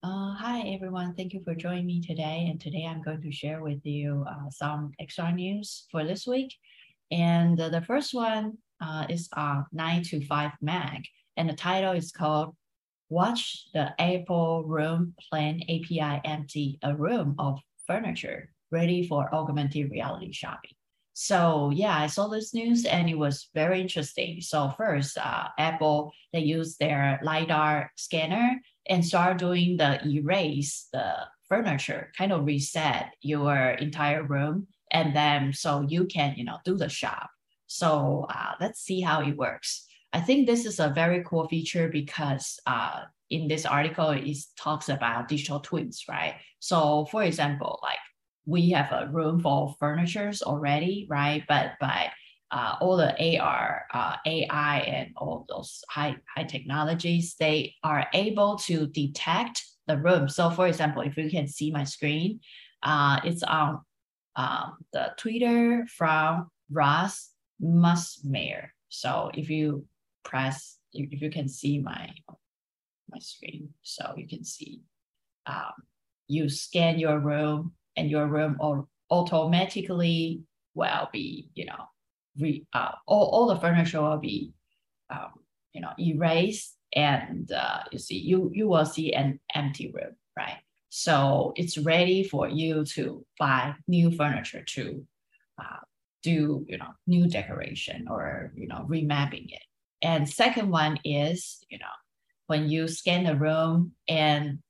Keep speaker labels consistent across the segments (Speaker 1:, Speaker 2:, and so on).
Speaker 1: Uh, hi, everyone. Thank you for joining me today. And today I'm going to share with you uh, some extra news for this week. And uh, the first one uh, is on 9 to 5 Mac. And the title is called Watch the Apple Room Plan API Empty a Room of Furniture Ready for Augmented Reality Shopping. So yeah, I saw this news and it was very interesting. So first, uh, Apple they use their lidar scanner and start doing the erase the furniture, kind of reset your entire room, and then so you can you know do the shop. So uh, let's see how it works. I think this is a very cool feature because uh, in this article it talks about digital twins, right? So for example, like we have a room for furnitures already, right? But by uh, all the AR, uh, AI, and all those high high technologies, they are able to detect the room. So, for example, if you can see my screen, uh, it's on um, the Twitter from Russ Maschmeyer. So, if you press, if you can see my my screen, so you can see, um, you scan your room and your room will automatically will be, you know, re, uh, all, all the furniture will be, um, you know, erased and uh, you see, you, you will see an empty room, right? So it's ready for you to buy new furniture to uh, do, you know, new decoration or, you know, remapping it. And second one is, you know, when you scan the room and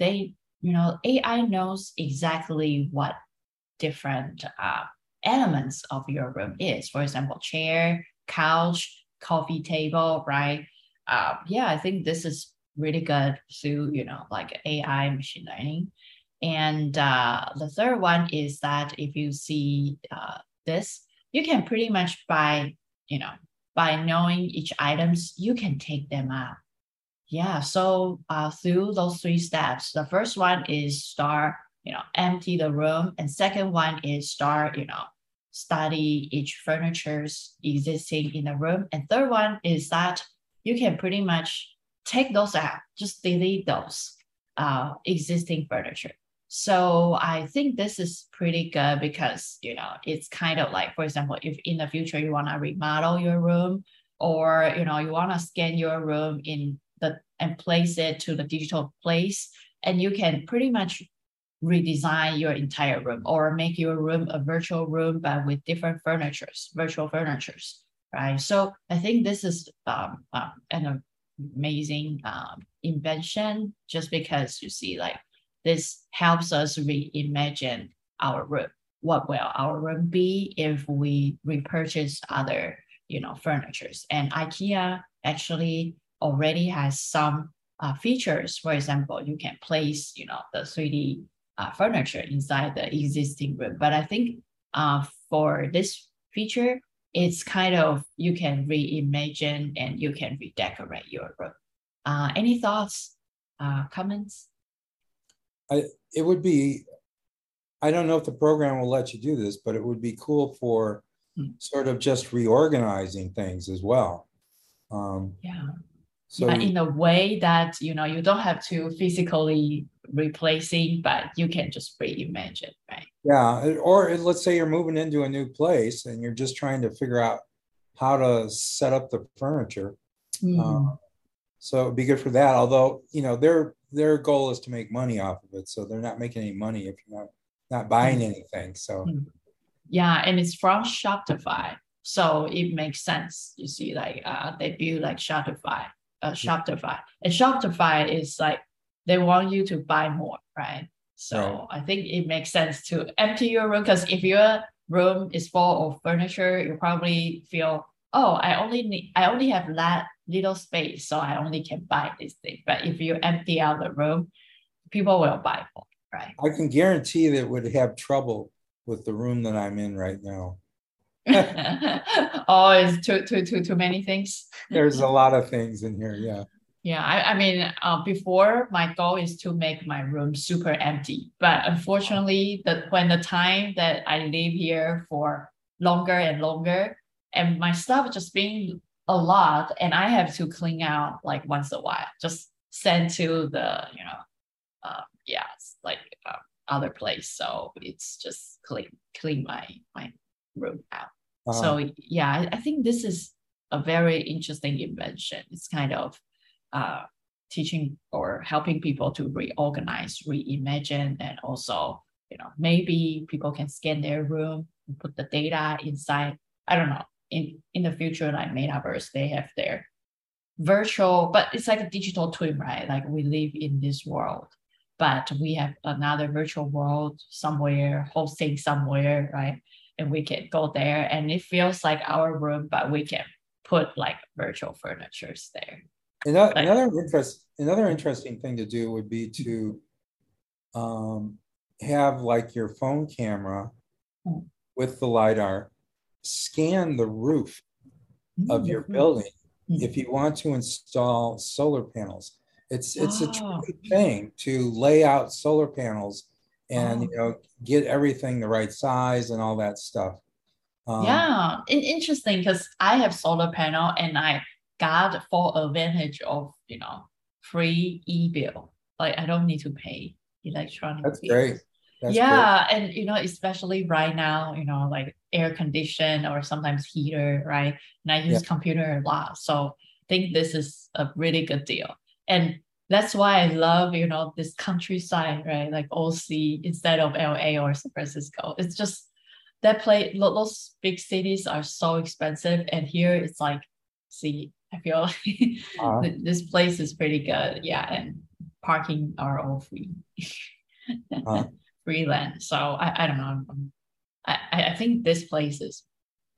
Speaker 1: they you know, AI knows exactly what different uh, elements of your room is. For example, chair, couch, coffee table, right? Uh, yeah, I think this is really good through, you know, like AI machine learning. And uh, the third one is that if you see uh, this, you can pretty much by, you know, by knowing each items, you can take them out yeah, so uh, through those three steps, the first one is start, you know, empty the room, and second one is start, you know, study each furniture's existing in the room, and third one is that you can pretty much take those out, just delete those uh, existing furniture. So I think this is pretty good because you know it's kind of like, for example, if in the future you want to remodel your room, or you know you want to scan your room in the and place it to the digital place and you can pretty much redesign your entire room or make your room a virtual room but with different furnitures virtual furnitures right? So i think this is um, uh, an amazing um, invention just because you see like this helps us reimagine our room. What will our room be if we repurchase other you know furnitures? And ikea actually already has some uh, features. For example, you can place, you know, the 3D uh, furniture inside the existing room. But I think uh, for this feature, it's kind of you can reimagine and you can redecorate your room. Uh, any thoughts, uh, comments?
Speaker 2: I, it would be, I don't know if the program will let you do this, but it would be cool for mm. sort of just reorganizing things as well.
Speaker 1: Um, yeah so but in a way that you know you don't have to physically replacing but you can just reimagine right
Speaker 2: yeah or let's say you're moving into a new place and you're just trying to figure out how to set up the furniture mm. so it'd be good for that although you know their their goal is to make money off of it so they're not making any money if you're not not buying mm. anything so mm.
Speaker 1: yeah and it's from shopify so it makes sense you see like uh, they build like shopify uh, Shopify. And Shopify is like they want you to buy more, right? So right. I think it makes sense to empty your room because if your room is full of furniture, you probably feel, oh, I only need, I only have that little space, so I only can buy this thing. But if you empty out the room, people will buy more, right?
Speaker 2: I can guarantee that would have trouble with the room that I'm in right now.
Speaker 1: oh, it's too too too too many things.
Speaker 2: There's a lot of things in here. Yeah.
Speaker 1: Yeah, I, I mean, uh, before my goal is to make my room super empty, but unfortunately, that when the time that I live here for longer and longer, and my stuff just being a lot, and I have to clean out like once a while, just send to the you know uh, yeah, like uh, other place. So it's just clean clean my my room out. Uh-huh. So yeah, I, I, think this is a very interesting invention. It's kind of uh, teaching or helping people to reorganize, reimagine, and also you know maybe people can scan their room put the data inside. I don't know. In in the future, like metaverse, they have their virtual, but it's like a digital twin, right? Like we live in this world but we have another virtual world somewhere hosting somewhere right and we can go there and it feels like our room but we can put like virtual furnitures there
Speaker 2: another, interest another interesting thing to do would be to um, have like your phone camera hmm. with the lidar scan the roof of mm-hmm. your building mm-hmm. if you want to install solar panels it's it's oh. a tricky thing to lay out solar panels and oh. you know get everything the right size and all that stuff.
Speaker 1: Um, yeah, interesting because I have solar panel and I got full advantage of you know free e bill. Like I don't need to pay electronic.
Speaker 2: That's bills. great. That's
Speaker 1: yeah, great. and you know, especially right now, you know, like air condition or sometimes heater, right? And I use yeah. computer a lot, so I think this is a really good deal. And that's why I love, you know, this countryside, right? Like OC instead of LA or San Francisco. It's just that place, those big cities are so expensive. And here it's like, see, I feel like uh, this place is pretty good. Yeah. And parking are all free, uh, free land. So I, I don't know. I, I think this place is,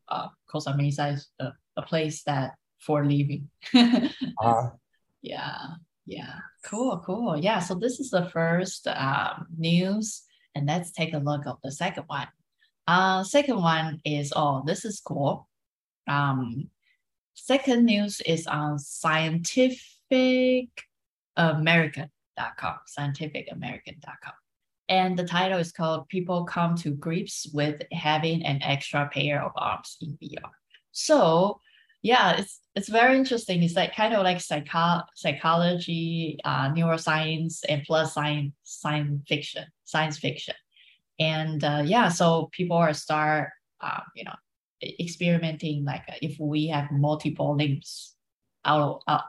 Speaker 1: uh, Costa Mesa is a, a place that for living. uh, yeah. Yeah, cool, cool. Yeah, so this is the first um, news, and let's take a look at the second one. Uh, second one is oh, this is cool. Um, second news is on scientificamerican.com, scientificamerican.com. And the title is called People Come to Grips with Having an Extra Pair of Arms in VR. So yeah, it's it's very interesting. It's like kind of like psycho- psychology, uh, neuroscience, and plus science science fiction, science fiction, and uh, yeah, so people are start uh, you know experimenting like if we have multiple limbs out of,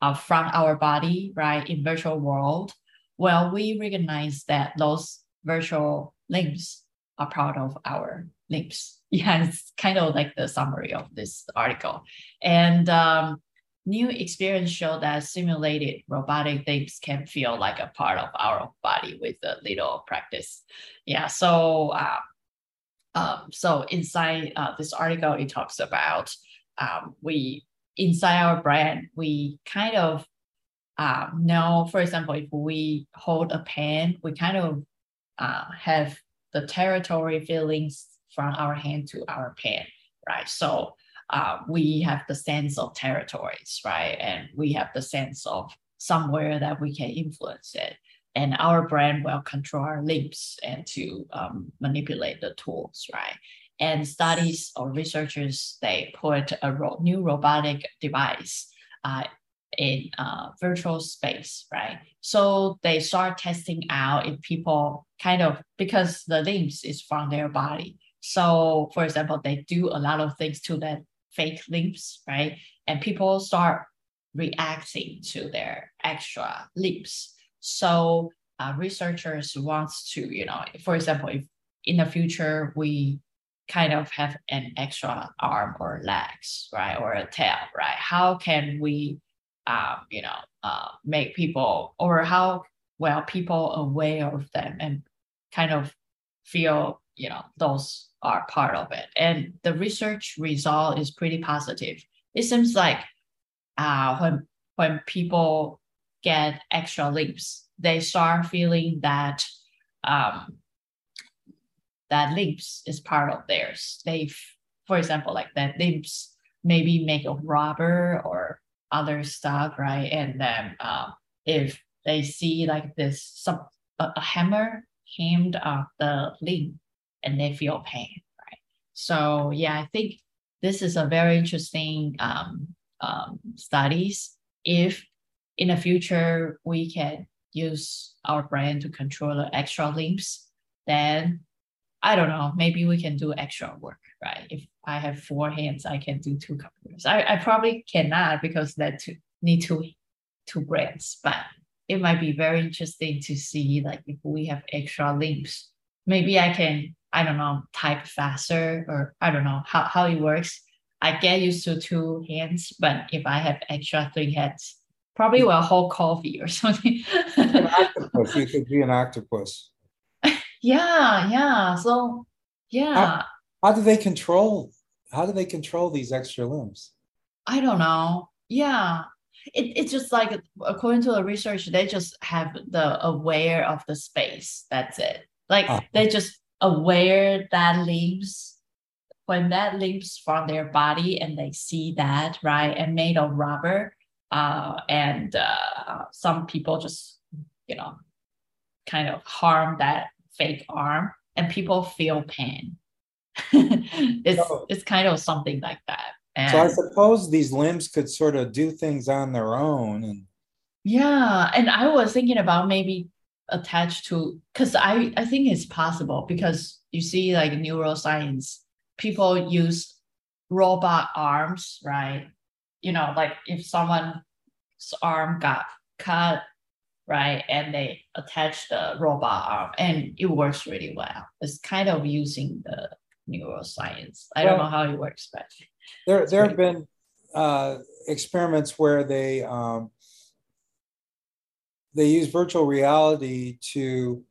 Speaker 1: uh, from our body, right, in virtual world. Well, we recognize that those virtual limbs are part of our limbs yeah, it's kind of like the summary of this article. And um, new experience show that simulated robotic things can feel like a part of our body with a little practice. Yeah, so uh, um, so inside uh, this article, it talks about um, we inside our brain, we kind of um, know, for example, if we hold a pen, we kind of uh, have the territory feelings from our hand to our pen, right? So uh, we have the sense of territories, right? And we have the sense of somewhere that we can influence it. And our brain will control our limbs and to um, manipulate the tools, right? And studies or researchers, they put a ro- new robotic device uh, in uh, virtual space, right? So they start testing out if people kind of, because the limbs is from their body, so, for example, they do a lot of things to the fake limbs, right? And people start reacting to their extra lips. So, uh, researchers wants to, you know, for example, if in the future we kind of have an extra arm or legs, right, or a tail, right? How can we, um, you know, uh, make people or how well people aware of them and kind of feel, you know, those are part of it. And the research result is pretty positive. It seems like uh, when when people get extra lips, they start feeling that um, that lips is part of theirs. They, for example, like that lips maybe make of rubber or other stuff, right? And then uh, if they see like this some a, a hammer hammed off the limb, and they feel pain, right? So yeah, I think this is a very interesting um, um, studies. If in the future we can use our brain to control the extra limbs, then I don't know, maybe we can do extra work, right? If I have four hands, I can do two computers. I, I probably cannot because that two, need two two brains, but it might be very interesting to see like if we have extra limbs, maybe I can, I don't know, type faster or I don't know how, how it works. I get used to two hands, but if I have extra three hands, probably will hold coffee or something.
Speaker 2: an octopus. You could be an octopus.
Speaker 1: yeah, yeah. So yeah.
Speaker 2: How, how do they control how do they control these extra limbs?
Speaker 1: I don't know. Yeah. It, it's just like according to the research, they just have the aware of the space. That's it. Like uh, they just aware that leaves when that leaves from their body and they see that right and made of rubber uh, and uh, some people just you know kind of harm that fake arm and people feel pain. It's it's kind of something like that.
Speaker 2: And so i suppose these limbs could sort of do things on their own and
Speaker 1: yeah and i was thinking about maybe attached to because i i think it's possible because you see like neuroscience people use robot arms right you know like if someone's arm got cut right and they attach the robot arm and it works really well. It's kind of using the neuroscience. I well, don't know how it works but
Speaker 2: there there have been uh, experiments where they um, they use virtual reality to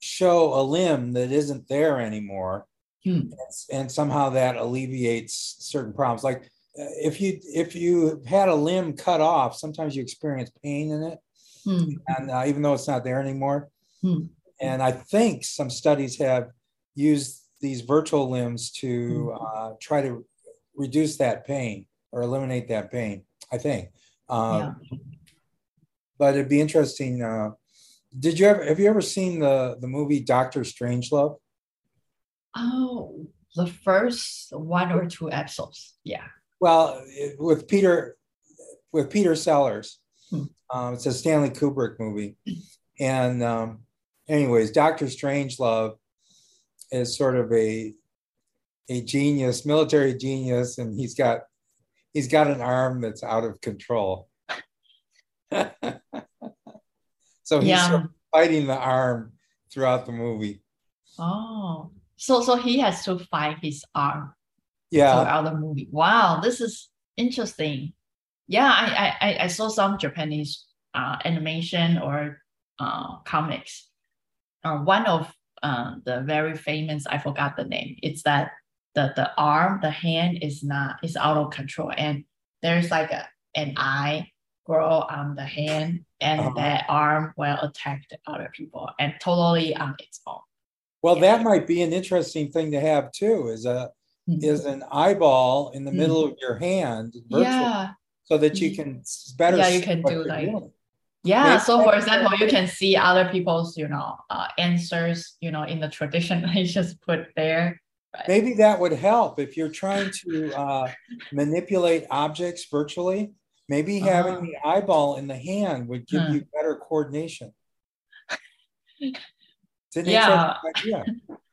Speaker 2: show a limb that isn't there anymore. Hmm. and, and, somehow that alleviates certain problems. Like if you if you had a limb cut off sometimes you experience pain in it hmm. and uh, even though it's not there anymore hmm. and i think some studies have used these virtual limbs to hmm. uh, try to reduce that pain or eliminate that pain i think um, yeah but it'd be interesting. Uh, did you ever have you ever seen the the movie Doctor Strangelove?
Speaker 1: Oh, the first one or two episodes. Yeah.
Speaker 2: Well, it, with Peter with Peter Sellers, hmm. um, it's a Stanley Kubrick movie, and um, anyways, Doctor Strangelove is sort of a a genius, military genius, and he's got he's got an arm that's out of control. so he's yeah. sort of fighting the arm throughout the movie.
Speaker 1: Oh, so so he has to fight his arm.
Speaker 2: Yeah.
Speaker 1: The movie. Wow, this is interesting. Yeah, I I I saw some Japanese uh, animation or uh, comics. Uh, one of uh, the very famous, I forgot the name. It's that the the arm, the hand is not is out of control, and there's like a an eye grow on the hand and uh-huh. that arm will attack the other people and totally on its own.
Speaker 2: Well, yeah. that might be an interesting thing to have too, is a. is an eyeball in the mm-hmm. middle of your hand yeah. so that you can better
Speaker 1: yeah you can do like doing. yeah so for example you can see other people's you know uh, answers you know in the tradition they just put there
Speaker 2: Maybe that would help if you're trying to uh, manipulate objects virtually Maybe having uh, the eyeball in the hand would give huh. you better coordination.
Speaker 1: yeah. idea.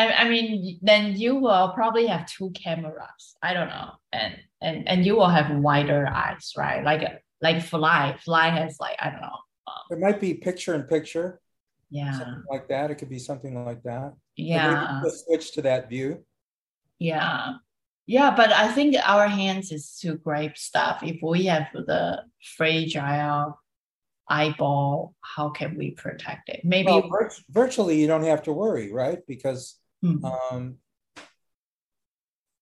Speaker 1: I, I mean, then you will probably have two cameras. I don't know, and and and you will have wider eyes, right? Like like fly, fly has like I don't know.
Speaker 2: Um, it might be picture in picture.
Speaker 1: Yeah.
Speaker 2: Something like that. It could be something like that.
Speaker 1: Yeah.
Speaker 2: switch to that view.
Speaker 1: Yeah. Yeah, but I think our hands is to grab stuff. If we have the fragile eyeball, how can we protect it? Maybe well,
Speaker 2: virtually you don't have to worry, right? Because hmm. um,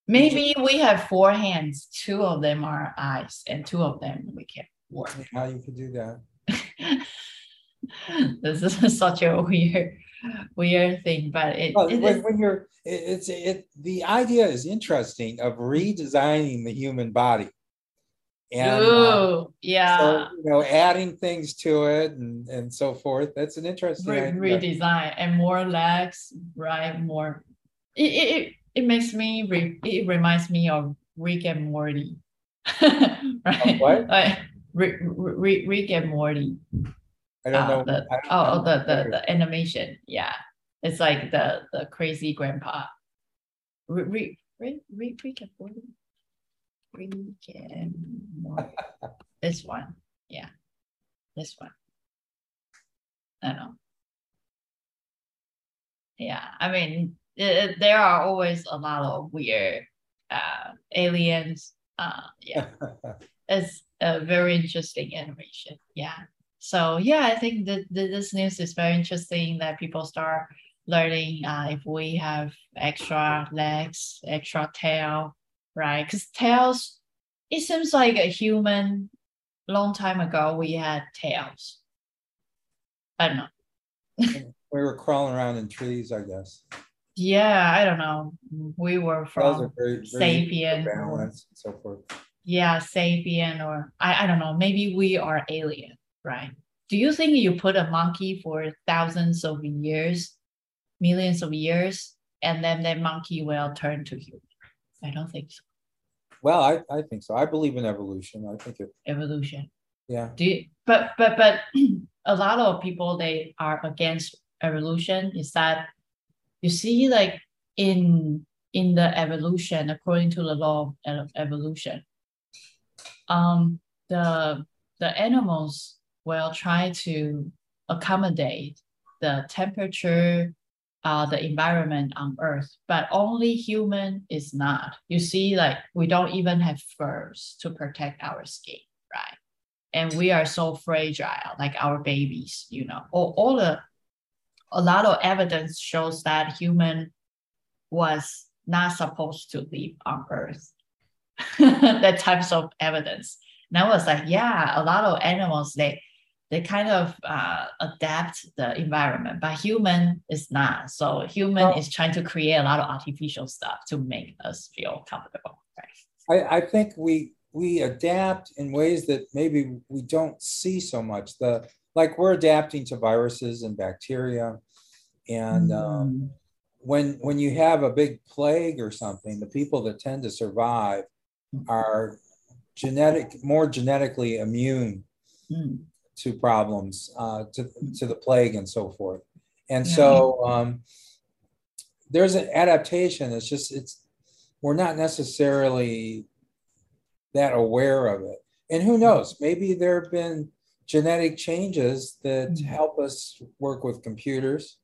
Speaker 1: maybe we have four hands. Two of them are eyes, and two of them we can work.
Speaker 2: How you could do that?
Speaker 1: this is such a weird weird thing, but it,
Speaker 2: well, it when, when, you're it's it the idea is interesting of redesigning the human body.
Speaker 1: And Ooh, uh, yeah. So,
Speaker 2: you know, adding things to it and, and so forth. That's an interesting
Speaker 1: Re- redesign and more legs, right? More it, it, it makes me re- it reminds me of Rick and Morty. right?
Speaker 2: What?
Speaker 1: Like, Rick, Rick, Rick and Morty.
Speaker 2: I don't
Speaker 1: uh,
Speaker 2: know.
Speaker 1: the
Speaker 2: don't-
Speaker 1: oh, the, the the animation. Yeah, it's like the the crazy grandpa. Re, re, re, Rick and Morty. Morty. this one, yeah, this one. I don't know. Yeah, I mean, it, there are always a lot of weird uh, aliens. Uh, yeah it's a very interesting animation. Yeah. So yeah, I think that that this news is very interesting that people start learning uh, if we have extra legs, extra tail, right? Because tails, it seems like a human. Long time ago, we had tails. I don't know.
Speaker 2: We were crawling around in trees, I guess.
Speaker 1: Yeah, I don't know. We were from
Speaker 2: very, very
Speaker 1: sapien.
Speaker 2: balanced and so forth.
Speaker 1: yeah, sapien, or I, I don't know, maybe we are alien, right? Do you think you put a monkey for thousands of years, millions of years, and then that monkey will turn to human? I don't think so.
Speaker 2: Well, I, I think so. I believe in evolution. I think it,
Speaker 1: Evolution.
Speaker 2: yeah.
Speaker 1: Do you, but but but a lot of people they are against evolution is that you see like in in the evolution according to the law of evolution um the the animals will try to accommodate the temperature uh the environment on earth but only human is not. You see like we don't even have furs to protect our skin right? And we are so fragile like our babies you know. All, all the a lot of evidence shows that human was not supposed to live on earth. That types of evidence. And i was like yeah a lot of animals they they kind of uh, adapt the environment but human is not so human
Speaker 2: Well-
Speaker 1: is trying to create a lot of artificial stuff to make us feel comfortable right
Speaker 2: I, I think we we adapt in ways that maybe we don't see so much. The like we're adapting to viruses and bacteria, and um,
Speaker 1: Mm.
Speaker 2: when when you have a big plague or something, the people that tend to survive are genetic more genetically immune
Speaker 1: Mm.
Speaker 2: To problems, uh, to to the plague and so forth. And
Speaker 1: Yeah.
Speaker 2: so um, there's an adaptation. It's just it's we're not necessarily that aware of it. And who knows? Maybe there have been genetic changes that
Speaker 1: Mm.
Speaker 2: help us work with computers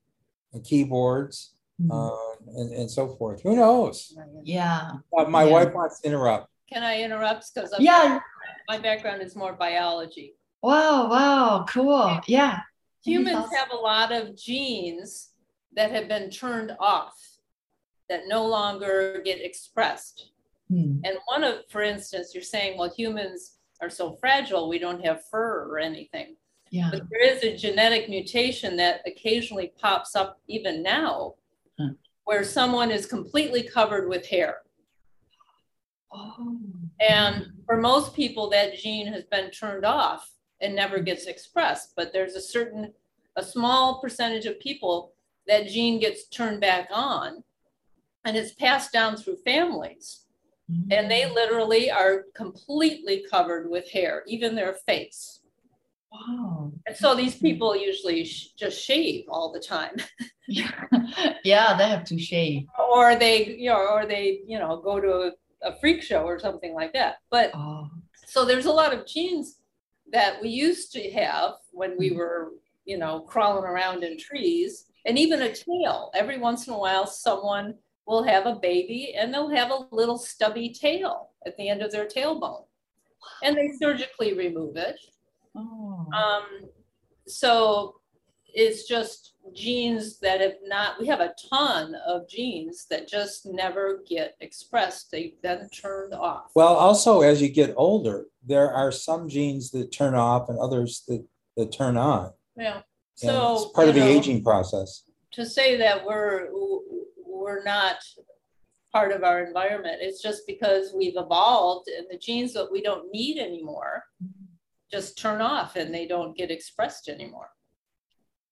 Speaker 2: and keyboards
Speaker 1: Mm.
Speaker 2: um, and, and so forth. Who knows?
Speaker 1: yeah
Speaker 2: Uh, my
Speaker 1: Yeah.
Speaker 2: wife wants to interrupt.
Speaker 3: Can I interrupt? Because
Speaker 1: yeah
Speaker 3: my background is more biology.
Speaker 1: Wow, wow, cool. Yeah.
Speaker 3: Humans
Speaker 1: thoughts?
Speaker 3: have a lot of genes that have been turned off that no longer get expressed.
Speaker 1: Hmm,
Speaker 3: And one of, for instance, you're saying, well, humans are so fragile, we don't have fur or anything.
Speaker 1: Yeah.
Speaker 3: But there is a genetic mutation that occasionally pops up even now, where someone is completely covered with hair.
Speaker 1: Oh.
Speaker 3: And for most people, that gene has been turned off and never gets expressed. But there's a certain, a small percentage of people that gene gets turned back on and it's passed down through families. Mm-hmm. And they literally are completely covered with hair, even their face.
Speaker 1: Wow.
Speaker 3: And so these people usually sh- just shave all the time,
Speaker 1: Yeah. yeah, they have to shave.
Speaker 3: or they, you know, or they, you know, go to a, a freak show or something like that. But
Speaker 1: Oh.
Speaker 3: so there's a lot of genes that we used to have when we were, you know, crawling around in trees, and even a tail. Every once in a while, someone will have a baby and they'll have a little stubby tail at the end of their tailbone, and they surgically remove it.
Speaker 1: Oh.
Speaker 3: Um, so it's just genes that have not, we have a ton of genes that just never get expressed. They've been turned off.
Speaker 2: Well, also as you get older, there are some genes that turn off and others that, that turn on.
Speaker 3: yeah.
Speaker 2: And
Speaker 3: So
Speaker 2: it's part of the
Speaker 3: know,
Speaker 2: aging process.
Speaker 3: To say that we're we're not part of our environment, it's just because we've evolved and the genes that we don't need anymore mm-hmm. just turn off and they don't get expressed anymore.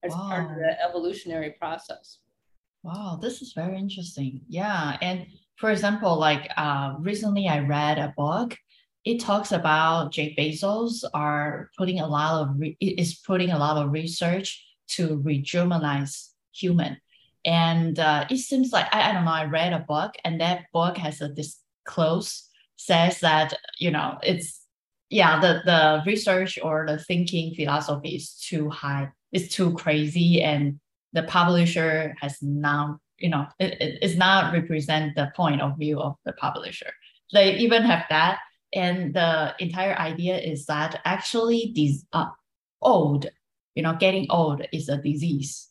Speaker 3: As part of the evolutionary process.
Speaker 1: Wow, this is very interesting. Yeah, and for example, like uh, recently I read a book it talks about Jeff Bezos are putting a lot of re- is putting a lot of research to rehumanize human, and uh, it seems like I, I don't know. I read a book, and that book has a disclose says that you know it's yeah the the research or the thinking philosophy is too high, it's too crazy, and the publisher has now you know it, it, it's not represent the point of view of the publisher. They even have that. And the entire idea is that actually these uh, old you know getting old is a disease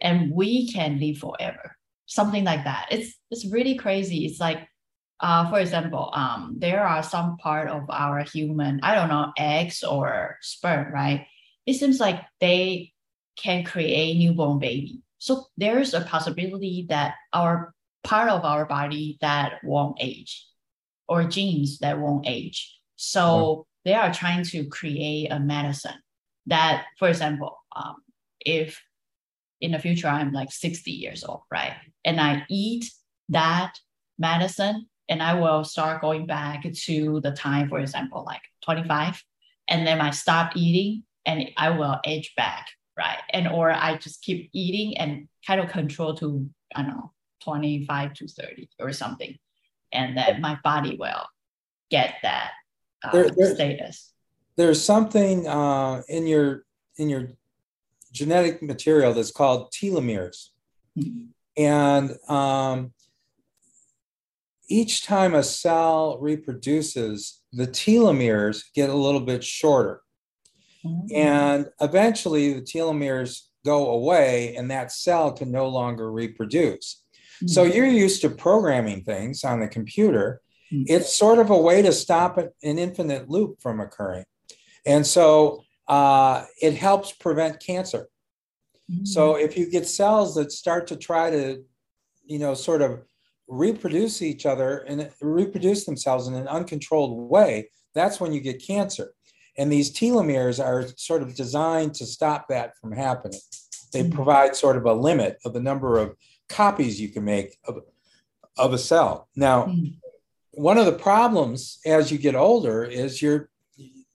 Speaker 1: and we can live forever. Something like that. It's it's really crazy. It's like uh, for example um, there are some part of our human i don't know eggs or sperm right? It seems like they can create newborn baby so there's a possibility that our part of our body that won't age or genes that won't age. So they are trying to create a medicine that, for example, um, if in the future I'm like 60 years old, right? And I eat that medicine and I will start going back to the time, for example, like 25. And then I stop eating and I will age back, right? And or I just keep eating and kind of control to, I don't know, 25 to 30 or something and that my body will get that uh, there, there, status.
Speaker 2: There's something uh, in your in your genetic material that's called telomeres, mm-hmm. and um, each time a cell reproduces, the telomeres get a little bit shorter, mm-hmm. and eventually the telomeres go away, and that cell can no longer reproduce. So hmm. you're used to programming things on the computer. Mm-hmm. It's sort of a way to stop an infinite loop from occurring. And so uh, it helps prevent cancer. Mm-hmm. So if you get cells that start to try to, you know, sort of reproduce each other and reproduce themselves in an uncontrolled way, that's when you get cancer. And these telomeres are sort of designed to stop that from happening. They mm-hmm. provide sort of a limit of the number of copies you can make of, of a cell. Now, mm. one of the problems as you get older is your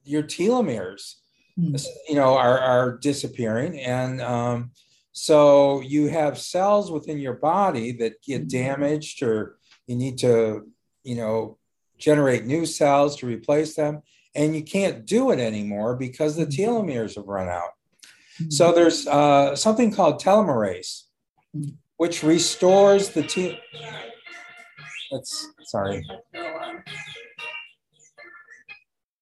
Speaker 2: your telomeres, mm. you know, are, are disappearing, and um, so you have cells within your body that get damaged, or you need to, you know, generate new cells to replace them, and you can't do it anymore because the hmm. telomeres have run out. Hmm. So there's uh, something called telomerase, hmm which restores the T. That's sorry.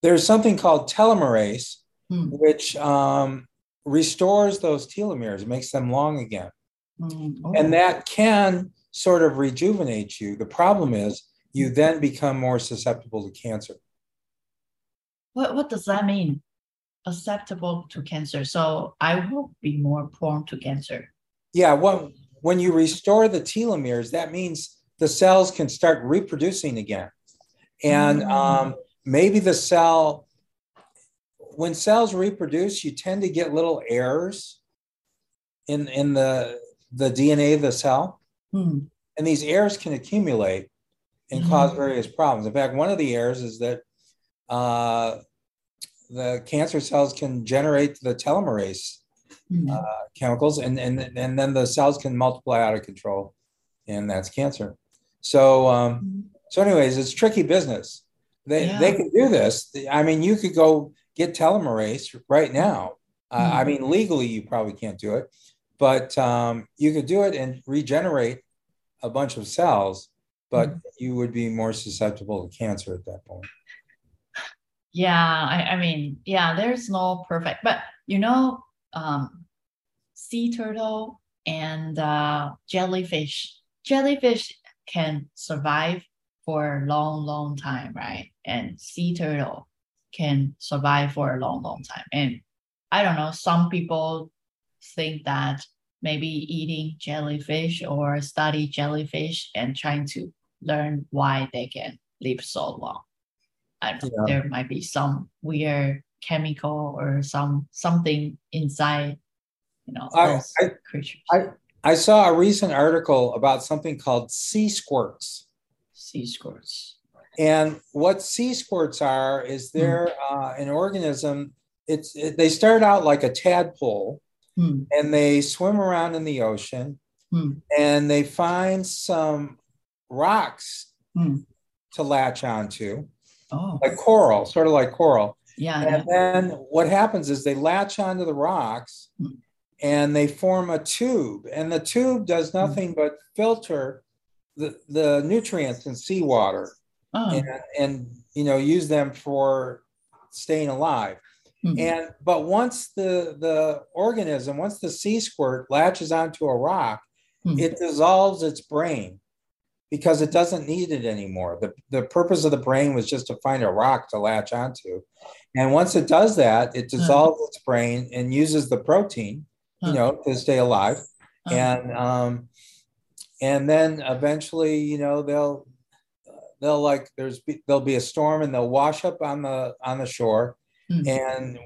Speaker 2: There's something called telomerase, hmm. which um, restores those telomeres, makes them long again. Hmm. Oh. And that can sort of rejuvenate you. The problem is you then become more susceptible to cancer.
Speaker 1: What, what does that mean? Acceptable to cancer. So I will be more prone to cancer.
Speaker 2: Yeah, well, when you restore the telomeres, that means the cells can start reproducing again. And mm. um, maybe the cell, when cells reproduce, you tend to get little errors in, in the, the DNA of the cell. Mm. And these errors can accumulate and mm. cause various problems. In fact, one of the errors is that uh, the cancer cells can generate the telomerase mm-hmm. uh, chemicals, and, and and then the cells can multiply out of control, and that's cancer. So um, mm-hmm. so anyways, it's tricky business. They yeah. they can do this. I mean, you could go get telomerase right now. Uh, mm-hmm. I mean, legally you probably can't do it, but um, you could do it and regenerate a bunch of cells, but mm-hmm. you would be more susceptible to cancer at that point.
Speaker 1: Yeah, I, I mean, yeah, there's no perfect, but you know, um, sea turtle and uh, jellyfish. Jellyfish can survive for a long, long time, right? And sea turtle can survive for a long, long time. And I don't know, some people think that maybe eating jellyfish or study jellyfish and trying to learn why they can live so long. I don't know, yeah. there might be some weird chemical or some something inside you know I, I, creatures.
Speaker 2: I, I saw a recent article about something called sea squirts.
Speaker 1: Sea squirts.
Speaker 2: And what sea squirts are is they're uh, an organism. It's it, they start out like a tadpole,
Speaker 1: Hmm.
Speaker 2: and they swim around in the ocean,
Speaker 1: Hmm.
Speaker 2: and they find some rocks
Speaker 1: Hmm.
Speaker 2: to latch onto,
Speaker 1: Oh,
Speaker 2: like coral, sort of like coral.
Speaker 1: yeah. yeah.
Speaker 2: And then what happens is they latch onto the rocks
Speaker 1: Hmm.
Speaker 2: and they form a tube. And the tube does
Speaker 1: Hmm.
Speaker 2: nothing but filter the, the nutrients in seawater
Speaker 1: Oh,
Speaker 2: and, and you know use them for staying alive.
Speaker 1: hmm.
Speaker 2: And but once the the organism, once the sea squirt latches onto a rock,
Speaker 1: Hmm.
Speaker 2: it dissolves its brain because it doesn't need it anymore. The, the purpose of the brain was just to find a rock to latch onto. And once it does that, it dissolves its brain and uses the protein, you
Speaker 1: Huh.
Speaker 2: know, to stay alive.
Speaker 1: Oh.
Speaker 2: And um, and then eventually, you know, they'll they'll like there's be, there'll be a storm and they'll wash up on the on the shore.
Speaker 1: Hmm.
Speaker 2: And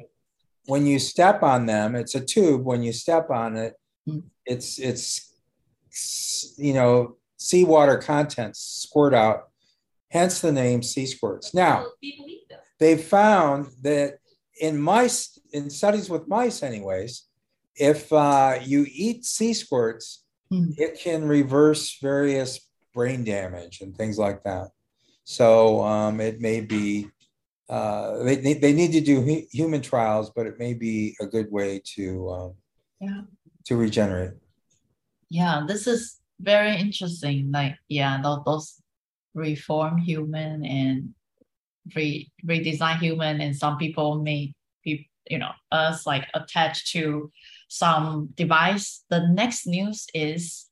Speaker 2: when you step on them, it's a tube. When you step on it,
Speaker 1: Hmm.
Speaker 2: it's it's you know seawater contents squirt out. Hence the name sea squirts. Now
Speaker 3: Well, People eat them.
Speaker 2: they found that in mice, in studies with mice, anyways, if uh, you eat sea squirts,
Speaker 1: Hmm.
Speaker 2: it can reverse various brain damage and things like that. So um, it may be, uh, they, need- they need to do hu- human trials, but it may be a good way to, um,
Speaker 1: Yeah.
Speaker 2: to regenerate.
Speaker 1: Yeah, this is very interesting. Like, yeah, those, reform human and re redesign human, and some people may be, you know, us like attached to some device. The next news is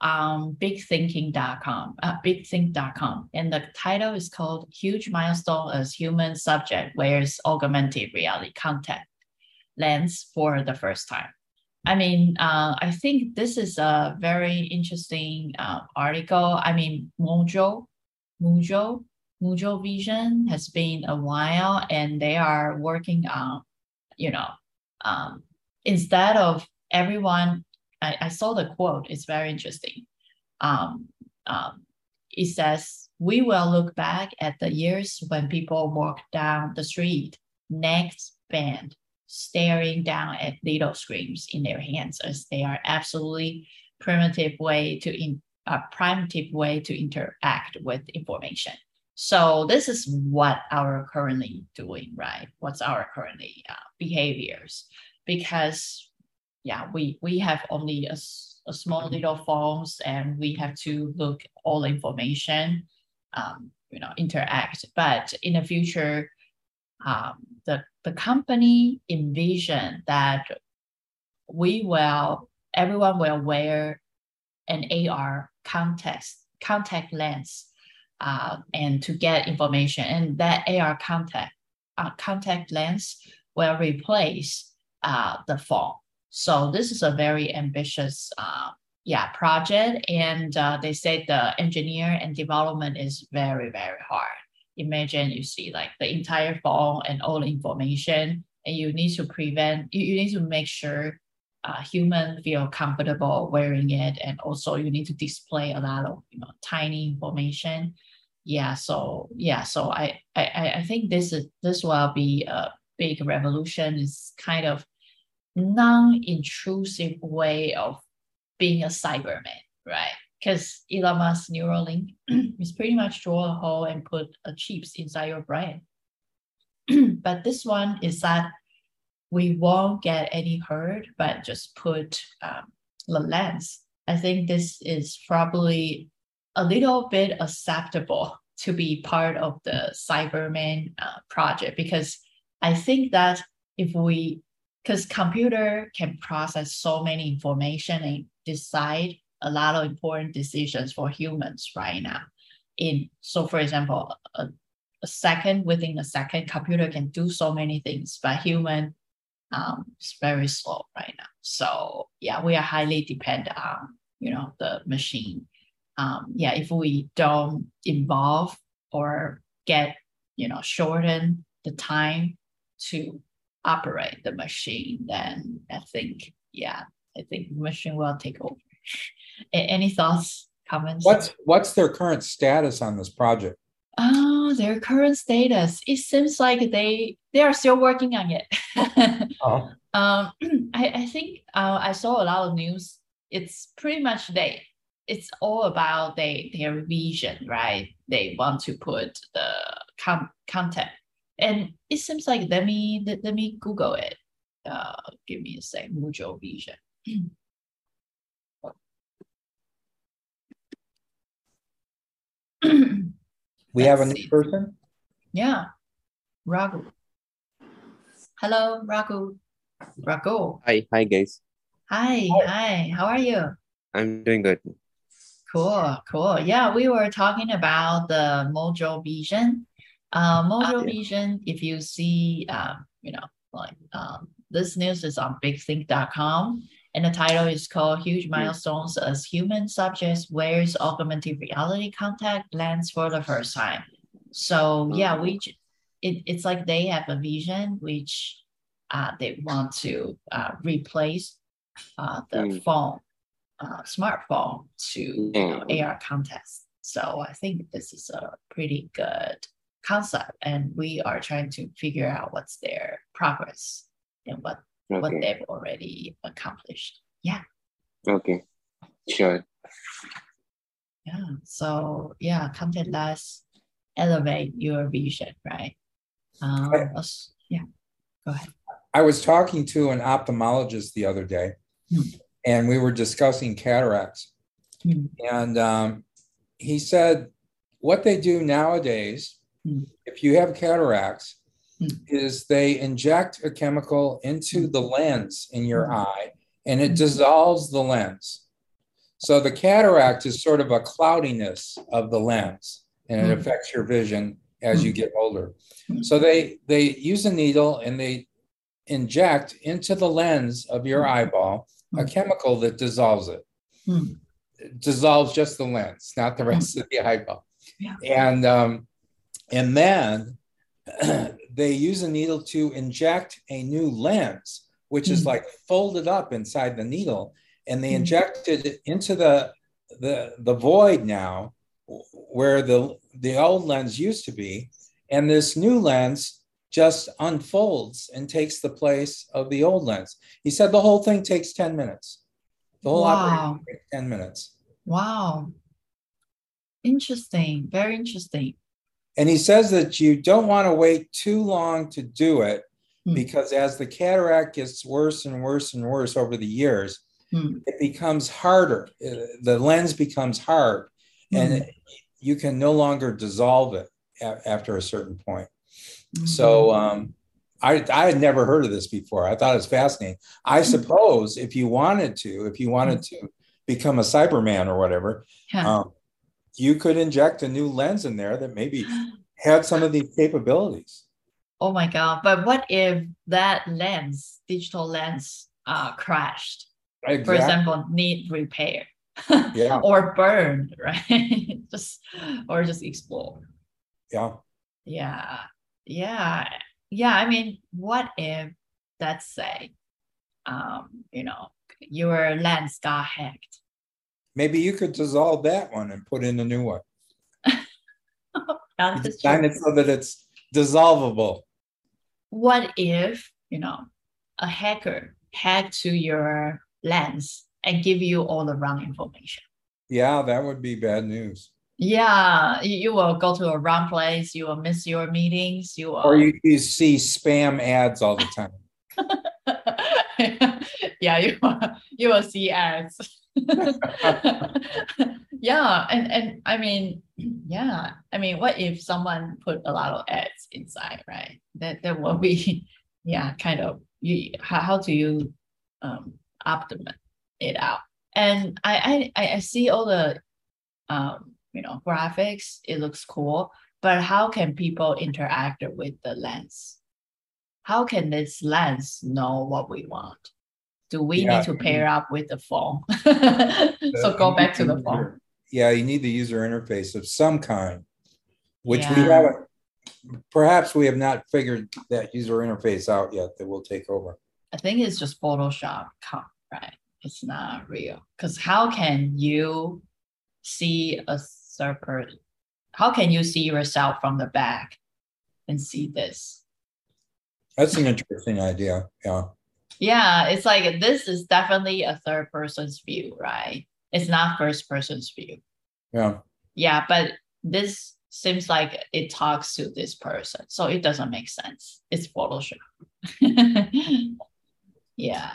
Speaker 1: um bigthinking.com, uh, bigthink.com, and the title is called Huge Milestone as Human Subject Wears Augmented Reality Contact Lens for the first time. I mean, uh, I think this is a very interesting uh, article. I mean, Mojo, Mojo, Mojo Vision has been a while, and they are working on, you know, um, instead of everyone. I, I saw the quote. It's very interesting. Um, um, it says, "We will look back at the years when people walked down the street, necks bent, staring down at little screens in their hands as they are absolutely primitive way to in a primitive way to interact with information. So this is what our currently doing, right? What's our currently uh, behaviors? Because yeah, we we have only a small little phones and we have to look all information, um, you know, interact. But in the future, um, the, the company envision that we will everyone will wear an AR context contact lens uh, and to get information. And that AR contact uh, contact lens will replace uh, the phone. So this is a very ambitious uh, yeah project. And uh, they say the engineer and development is very very hard imagine you see like the entire phone and all the information and you need to prevent you, you need to make sure uh, human feel comfortable wearing it and also you need to display a lot of you know tiny information. Yeah so yeah so i i, I think this is this will be a big revolution. It's kind of non-intrusive way of being a cyberman right because Elon Musk's Neuralink is pretty much draw a hole and put a chips inside your brain. but this one is that we won't get any hurt, but just put um, the lens. I think this is probably a little bit acceptable to be part of the Cyberman uh, project because I think that if we, because computer can process so many information and decide a lot of important decisions for humans right now. In so, for example, a, a second within a second, computer can do so many things, but human um, is very slow right now. So yeah, we are highly dependent on you know the machine. Um, yeah, if we don't involve or get you know shorten the time to operate the machine, then I think yeah, I think machine will take over. Any thoughts, comments?
Speaker 2: What's what's their current status on this project?
Speaker 1: Oh, their current status. It seems like they they are still working on it.
Speaker 2: Oh,
Speaker 1: Um, I, I think uh, I saw a lot of news. It's pretty much they. It's all about they their vision, right? They want to put the com- content, and it seems like let me let, let me Google it. Uh, give me a sec. Mojo Vision.
Speaker 2: we have a new person?
Speaker 1: yeah, Raghu. Hello, Raghu. Raghu.
Speaker 4: Hi, hi guys.
Speaker 1: Hi, hi. How are you?
Speaker 4: I'm doing good.
Speaker 1: Cool, cool. Yeah, we were talking about the Mojo Vision. Uh, Mojo
Speaker 4: Yeah.
Speaker 1: Vision, if you see, um, you know, like um, this news is on bigthink.com, and the title is called Huge Milestones as Human Subjects Wears Augmented Reality Contact Lens for the First Time. So, yeah, we, j- it, it's like they have a vision which uh, they want to uh, replace uh, the
Speaker 4: Mm.
Speaker 1: phone uh, smartphone to you know,
Speaker 4: Mm.
Speaker 1: AR contacts. So I think this is a pretty good concept, and we are trying to figure out what's their progress and what what they've already accomplished. Yeah,
Speaker 4: okay, sure.
Speaker 1: yeah. So yeah, content less elevate your vision, right? Um,
Speaker 2: Right.
Speaker 1: us- yeah. Go ahead.
Speaker 2: I was talking to an ophthalmologist the other day,
Speaker 1: Hmm.
Speaker 2: and we were discussing cataracts.
Speaker 1: Hmm.
Speaker 2: And um, he said what they do nowadays,
Speaker 1: Hmm.
Speaker 2: if you have cataracts.
Speaker 1: Mm.
Speaker 2: is they inject a chemical into mm. the lens in your
Speaker 1: Hmm.
Speaker 2: eye, and it
Speaker 1: Hmm.
Speaker 2: dissolves the lens. So the cataract is sort of a cloudiness of the lens, and it
Speaker 1: mm.
Speaker 2: affects your vision as you get older. So they they use a needle and they inject into the lens of your eyeball a chemical that dissolves it. It dissolves just the lens, not the rest of the eyeball.
Speaker 1: Yeah.
Speaker 2: And um, and then they use a needle to inject a new lens, which is
Speaker 1: Hmm.
Speaker 2: like folded up inside the needle, and they
Speaker 1: Hmm.
Speaker 2: inject it into the the the void now where the the old lens used to be, and this new lens just unfolds and takes the place of the old lens. He said the whole thing takes 10 minutes. The whole
Speaker 1: Wow.
Speaker 2: operation takes 10 minutes.
Speaker 1: Wow. Interesting. Very interesting.
Speaker 2: And he says that you don't want to wait too long to do it
Speaker 1: Hmm.
Speaker 2: because as the cataract gets worse and worse and worse over the years,
Speaker 1: Hmm.
Speaker 2: it becomes harder. Uh, The lens becomes hard and you can no longer dissolve it after a certain point.
Speaker 1: Mhm.
Speaker 2: So um, I, I had never heard of this before. I thought it was fascinating. I suppose if you wanted to, if you wanted to become a Cyberman or whatever,
Speaker 1: Yeah.
Speaker 2: um, you could inject a new lens in there that maybe had some of these capabilities.
Speaker 1: Oh my God. But what if that lens, digital lens, uh, crashed? For example, need repair
Speaker 2: Yeah.
Speaker 1: or burned, right? just or just explode.
Speaker 2: Yeah.
Speaker 1: Yeah. Yeah. Yeah. I mean, what if let's say um, you know, your lens got hacked?
Speaker 2: Maybe you could dissolve that one and put in a new one.
Speaker 1: That is
Speaker 2: Design it so that it's dissolvable.
Speaker 1: What if, you know, a hacker hacked to your lens and give you all the wrong information?
Speaker 2: Yeah, that would be bad news.
Speaker 1: Yeah, you, you will go to a wrong place. You will miss your meetings. You will.
Speaker 2: Or you, you see spam ads all the time.
Speaker 1: yeah, you will, you will see ads. yeah, and and I mean, yeah, I mean, what if someone put a lot of ads inside, right? That that will be, yeah, kind of. You how, how do you um optimize it out? And I I I- see all the um you know graphics. It looks cool, but how can people interact with the lens? How can this lens know what we want? Do we
Speaker 2: Yeah,
Speaker 1: need to pair up with the phone? Uh,
Speaker 2: so
Speaker 1: go back to the
Speaker 2: user-
Speaker 1: phone.
Speaker 2: Yeah, you need the user interface of some kind, which we haven't. Perhaps we have not figured that user interface out yet. That will take over.
Speaker 1: I think it's just Photoshop, right? It's not real. Because how can you see a third person, how can you see yourself from the back and see this?
Speaker 2: That's an interesting idea. Yeah.
Speaker 1: Yeah, it's like this is definitely a third person's view, right? It's not first person's view.
Speaker 2: Yeah.
Speaker 1: Yeah, but this seems like it talks to this person, so it doesn't make sense. It's Photoshop. yeah,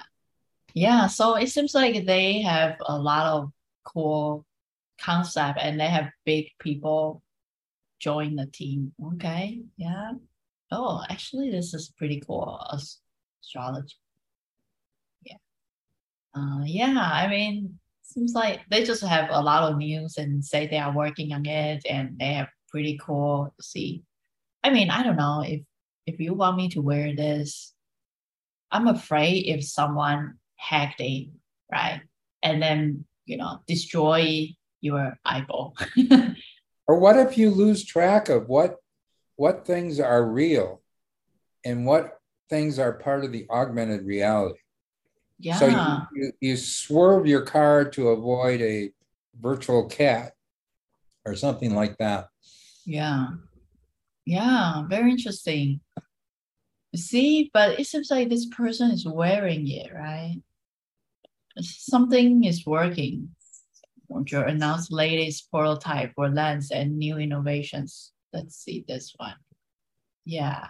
Speaker 1: yeah. So it seems like they have a lot of cool concept, and they have big people join the team. Okay, yeah. Oh, actually, this is pretty cool. Astrology. Yeah. Uh, yeah. I mean, seems like they just have a lot of news and say they are working on it, and they have pretty cool to see. I mean, I don't know if if you want me to wear this, I'm afraid if someone hacked it, right? And then, you know, destroy your eyeball.
Speaker 2: or what if you lose track of what what things are real and what things are part of the augmented reality?
Speaker 1: Yeah.
Speaker 2: So you, you, you swerve your car to avoid a virtual cat or something like that.
Speaker 1: Yeah. Yeah, very interesting. See, but it seems like this person is wearing it, right? Something is working. Your announced latest prototype for lens and new innovations. Let's see this one. Yeah,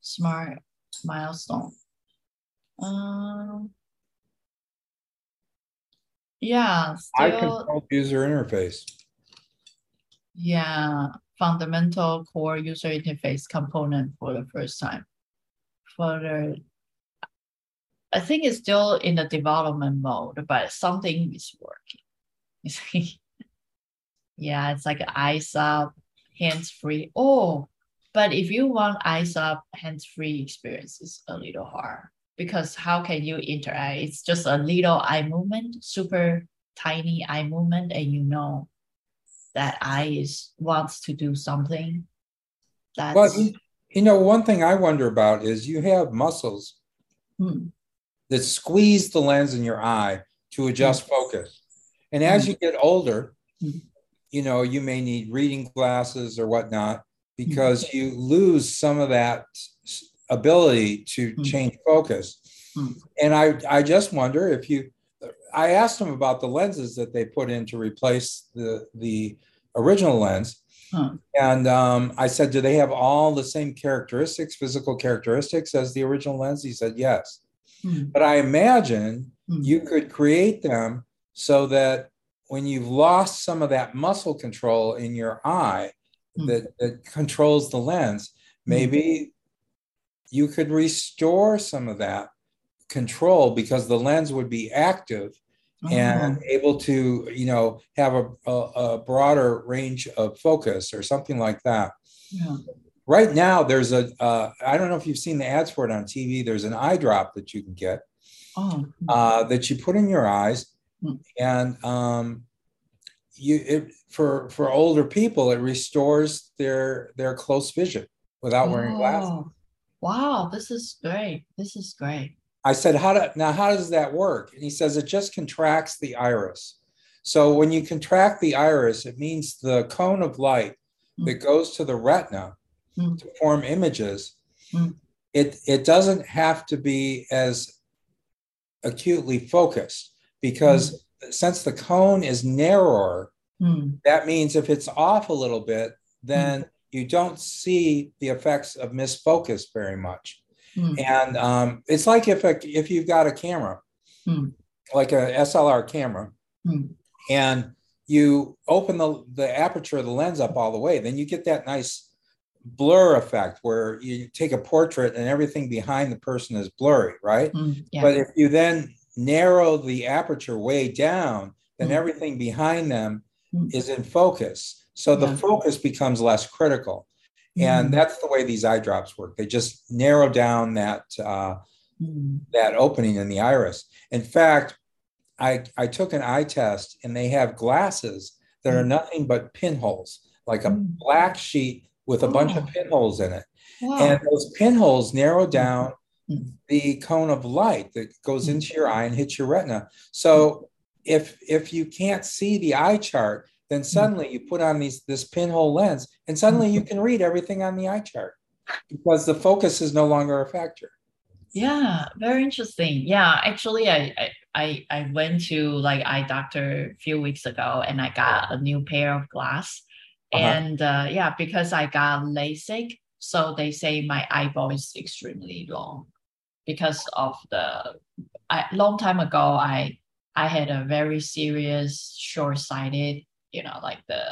Speaker 1: smart milestone. Um, yeah,
Speaker 2: I
Speaker 1: still,
Speaker 2: user interface.
Speaker 1: yeah, fundamental core user interface component for the first time. For the, I think it's still in the development mode, but something is working. Yeah, it's like eyes up, hands free. Oh, but if you want eyes up, hands free experience, it's a little hard because how can you interact? It's just a little eye movement, super tiny eye movement, and you know that eye is wants to do something. That's
Speaker 2: Well, you, you know, one thing I wonder about is you have muscles
Speaker 1: Hmm.
Speaker 2: that squeeze the lens in your eye to adjust focus. And as
Speaker 1: Hmm.
Speaker 2: you get older,
Speaker 1: Hmm.
Speaker 2: you know, you may need reading glasses or whatnot because you lose some of that ability to
Speaker 1: Hmm.
Speaker 2: change focus.
Speaker 1: Hmm.
Speaker 2: And I, I just wonder if you, I asked them about the lenses that they put in to replace the, the original lens.
Speaker 1: Huh.
Speaker 2: And um, I said, do they have all the same characteristics, physical characteristics as the original lens? He said, yes.
Speaker 1: Hmm.
Speaker 2: But I imagine
Speaker 1: Hmm.
Speaker 2: you could create them so that when you've lost some of that muscle control in your eye
Speaker 1: Hmm.
Speaker 2: that, that controls the lens, maybe you could restore some of that control because the lens would be active and able to you know have a, a, a broader range of focus or something like that.
Speaker 1: Yeah.
Speaker 2: right now there's a uh, I don't know if you've seen the ads for it on tv there's an eye drop that you can get
Speaker 1: Oh,
Speaker 2: uh, that you put in your eyes
Speaker 1: Hmm.
Speaker 2: and um, you it, for for older people it restores their their close vision without wearing glasses.
Speaker 1: Oh, Wow, this is great. This is great.
Speaker 2: I said, how do now how does that work? And he says it just contracts the iris. So when you contract the iris, it means the cone of light that goes to the retina
Speaker 1: Mm.
Speaker 2: to form images.
Speaker 1: Mm.
Speaker 2: It it doesn't have to be as acutely focused because since the cone is narrower,
Speaker 1: Hmm.
Speaker 2: that means if it's off a little bit, then you don't see the effects of misfocus very much.
Speaker 1: Hmm.
Speaker 2: And um, it's like if a, if you've got a camera,
Speaker 1: Hmm.
Speaker 2: like a SLR camera,
Speaker 1: Hmm.
Speaker 2: and you open the, the aperture of the lens up all the way, then you get that nice blur effect where you take a portrait and everything behind the person is blurry, right?
Speaker 1: Hmm. Yeah.
Speaker 2: But if you then narrow the aperture way down, then
Speaker 1: Hmm.
Speaker 2: everything behind them
Speaker 1: Hmm.
Speaker 2: is in focus. So the
Speaker 1: Yeah.
Speaker 2: focus becomes less critical. And
Speaker 1: Hmm.
Speaker 2: that's the way these eye drops work. They just narrow down that uh,
Speaker 1: Hmm.
Speaker 2: that opening in the iris. In fact, I I took an eye test and they have glasses that are
Speaker 1: Mm.
Speaker 2: nothing but pinholes, like a
Speaker 1: Mm.
Speaker 2: black sheet with a bunch of
Speaker 1: Oh.
Speaker 2: pinholes in it.
Speaker 1: Wow.
Speaker 2: And those pinholes narrow down
Speaker 1: Mm.
Speaker 2: the cone of light that goes
Speaker 1: Mm.
Speaker 2: into your eye and hits your retina. So if if you can't see the eye chart, then suddenly you put on these this pinhole lens and suddenly you can read everything on the eye chart because the focus is no longer a factor.
Speaker 1: Yeah, very interesting. Yeah, actually, I I I, went to like eye doctor a few weeks ago, and I got a new pair of glass.
Speaker 2: Uh-huh.
Speaker 1: And uh, yeah, because I got LASIK, so they say my eyeball is extremely long because of the. I, long time ago, I I had a very serious short-sighted. You know, like the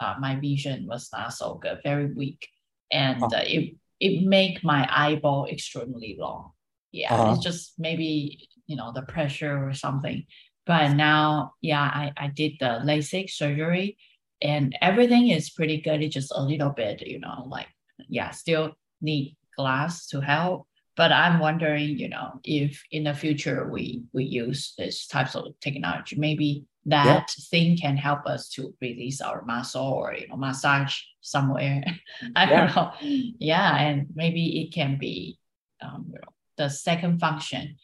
Speaker 1: uh, my vision was not so good, very weak, and
Speaker 2: Uh-huh.
Speaker 1: uh, it it make my eyeball extremely long. Yeah,
Speaker 2: Uh-huh.
Speaker 1: it's just maybe you know the pressure or something. But now, yeah, I, I did the LASIK surgery and everything is pretty good. It's just a little bit, you know, like yeah, still need glass to help. But I'm wondering, you know, if in the future we we use this types of technology, maybe that thing can help us to release our muscle or you know massage somewhere. I don't know. Yeah, and maybe it can be um, you know, the second function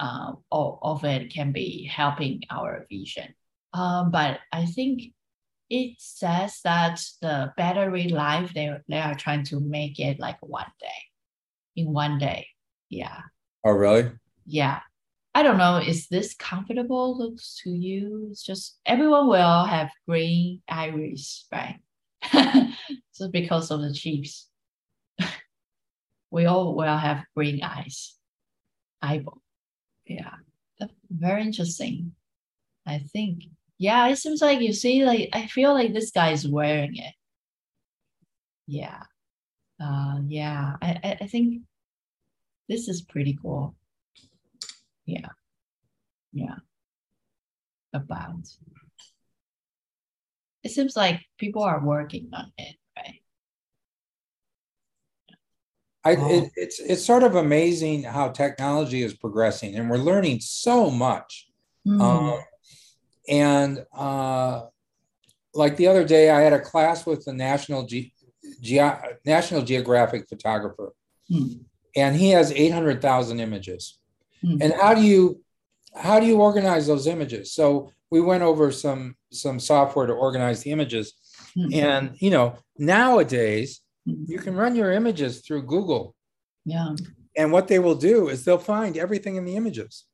Speaker 1: uh, of, of it can be helping our vision. Um, but I think it says that the battery life they they are trying to make it like one day, in one day. Yeah,
Speaker 2: Oh, really?
Speaker 1: yeah. I don't know. Is this comfortable looks to you? It's just everyone will have green iris, right? just because of the chips. we all will have green eyes, eyeball. Yeah, very interesting. I think. Yeah, it seems like you see, like I feel like this guy is wearing it. Yeah. Uh yeah. I, I, I think this is pretty cool. Yeah. Yeah. About. It seems like people are working on it, right?
Speaker 2: I, it, it's it's sort of amazing how technology is progressing, and we're learning so much.
Speaker 1: Mm.
Speaker 2: Um, and uh, like the other day, I had a class with the National Ge- Geo- National Geographic photographer,
Speaker 1: Hmm.
Speaker 2: and he has eight hundred thousand images.
Speaker 1: Hmm.
Speaker 2: And how do you how do you organize those images? So we went over some some software to organize the images,
Speaker 1: Hmm.
Speaker 2: and you know nowadays
Speaker 1: Hmm.
Speaker 2: you can run your images through Google,
Speaker 1: yeah.
Speaker 2: and what they will do is they'll find everything in the images.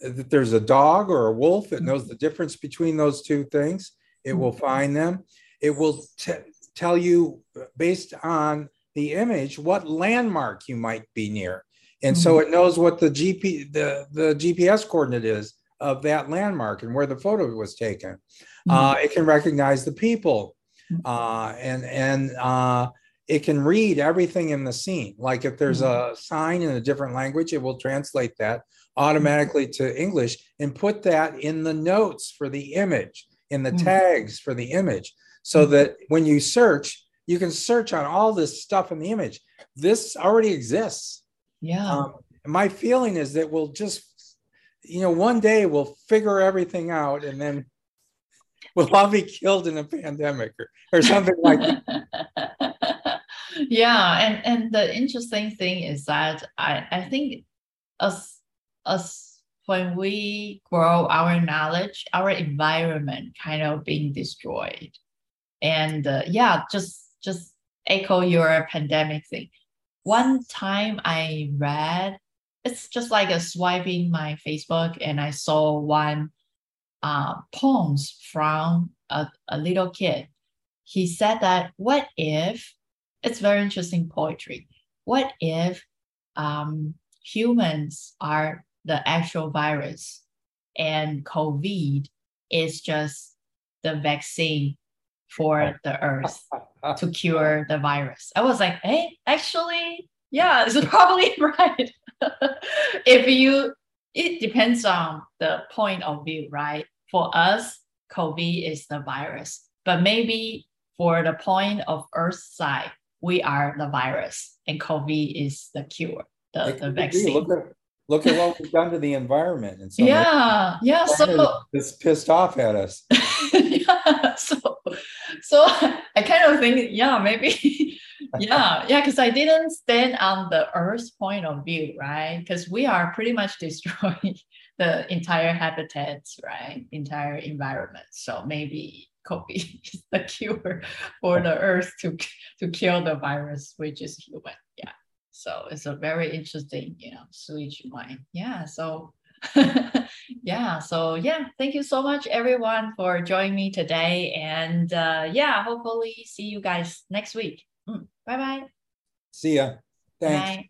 Speaker 2: That there's a dog or a wolf, it knows the difference between those two things. It will find them. It will t- tell you based on the image what landmark you might be near, and so it knows what the GP the the GPS coordinate is of that landmark and where the photo was taken. Uh, it can recognize the people, uh, and and uh, it can read everything in the scene. Like if there's a sign in a different language, it will translate that automatically to English and put that in the notes for the image, in the
Speaker 1: Mm.
Speaker 2: tags for the image, so that when you search, you can search on all this stuff in the image. This already exists.
Speaker 1: Yeah.
Speaker 2: Um, my feeling is that we'll just, you know, one day we'll figure everything out and then we'll all be killed in a pandemic or, or something like that.
Speaker 1: yeah and and the interesting thing is that i i think us us when we grow our knowledge our environment kind of being destroyed and uh, yeah just just echo your pandemic thing one time i read it's just like a swiping my facebook and i saw one uh, poems from a, a little kid. He said that what if it's very interesting poetry what if um, humans are the actual virus and covid is just the vaccine for the earth to cure the virus. I was like hey actually yeah it's probably right. If you it depends on the point of view right? For us covid is the virus but maybe for the point of earth side we are the virus and covid is the cure the,
Speaker 2: It
Speaker 1: the vaccine.
Speaker 2: Look at, look at what we've done to the environment. And so
Speaker 1: yeah yeah so
Speaker 2: it's pissed off at us.
Speaker 1: yeah so so i kind of think yeah maybe yeah yeah because i didn't stand on the earth's point of view right because we are pretty much destroying the entire habitats right entire environment so maybe COVID is the cure for the earth to to kill the virus, which is human. Yeah. So it's a very interesting, you know, switch wine. Yeah. So yeah. So yeah, thank you so much everyone for joining me today. And uh, yeah, hopefully see you guys next week. Mm, bye bye.
Speaker 2: See ya. Thanks.
Speaker 1: Bye.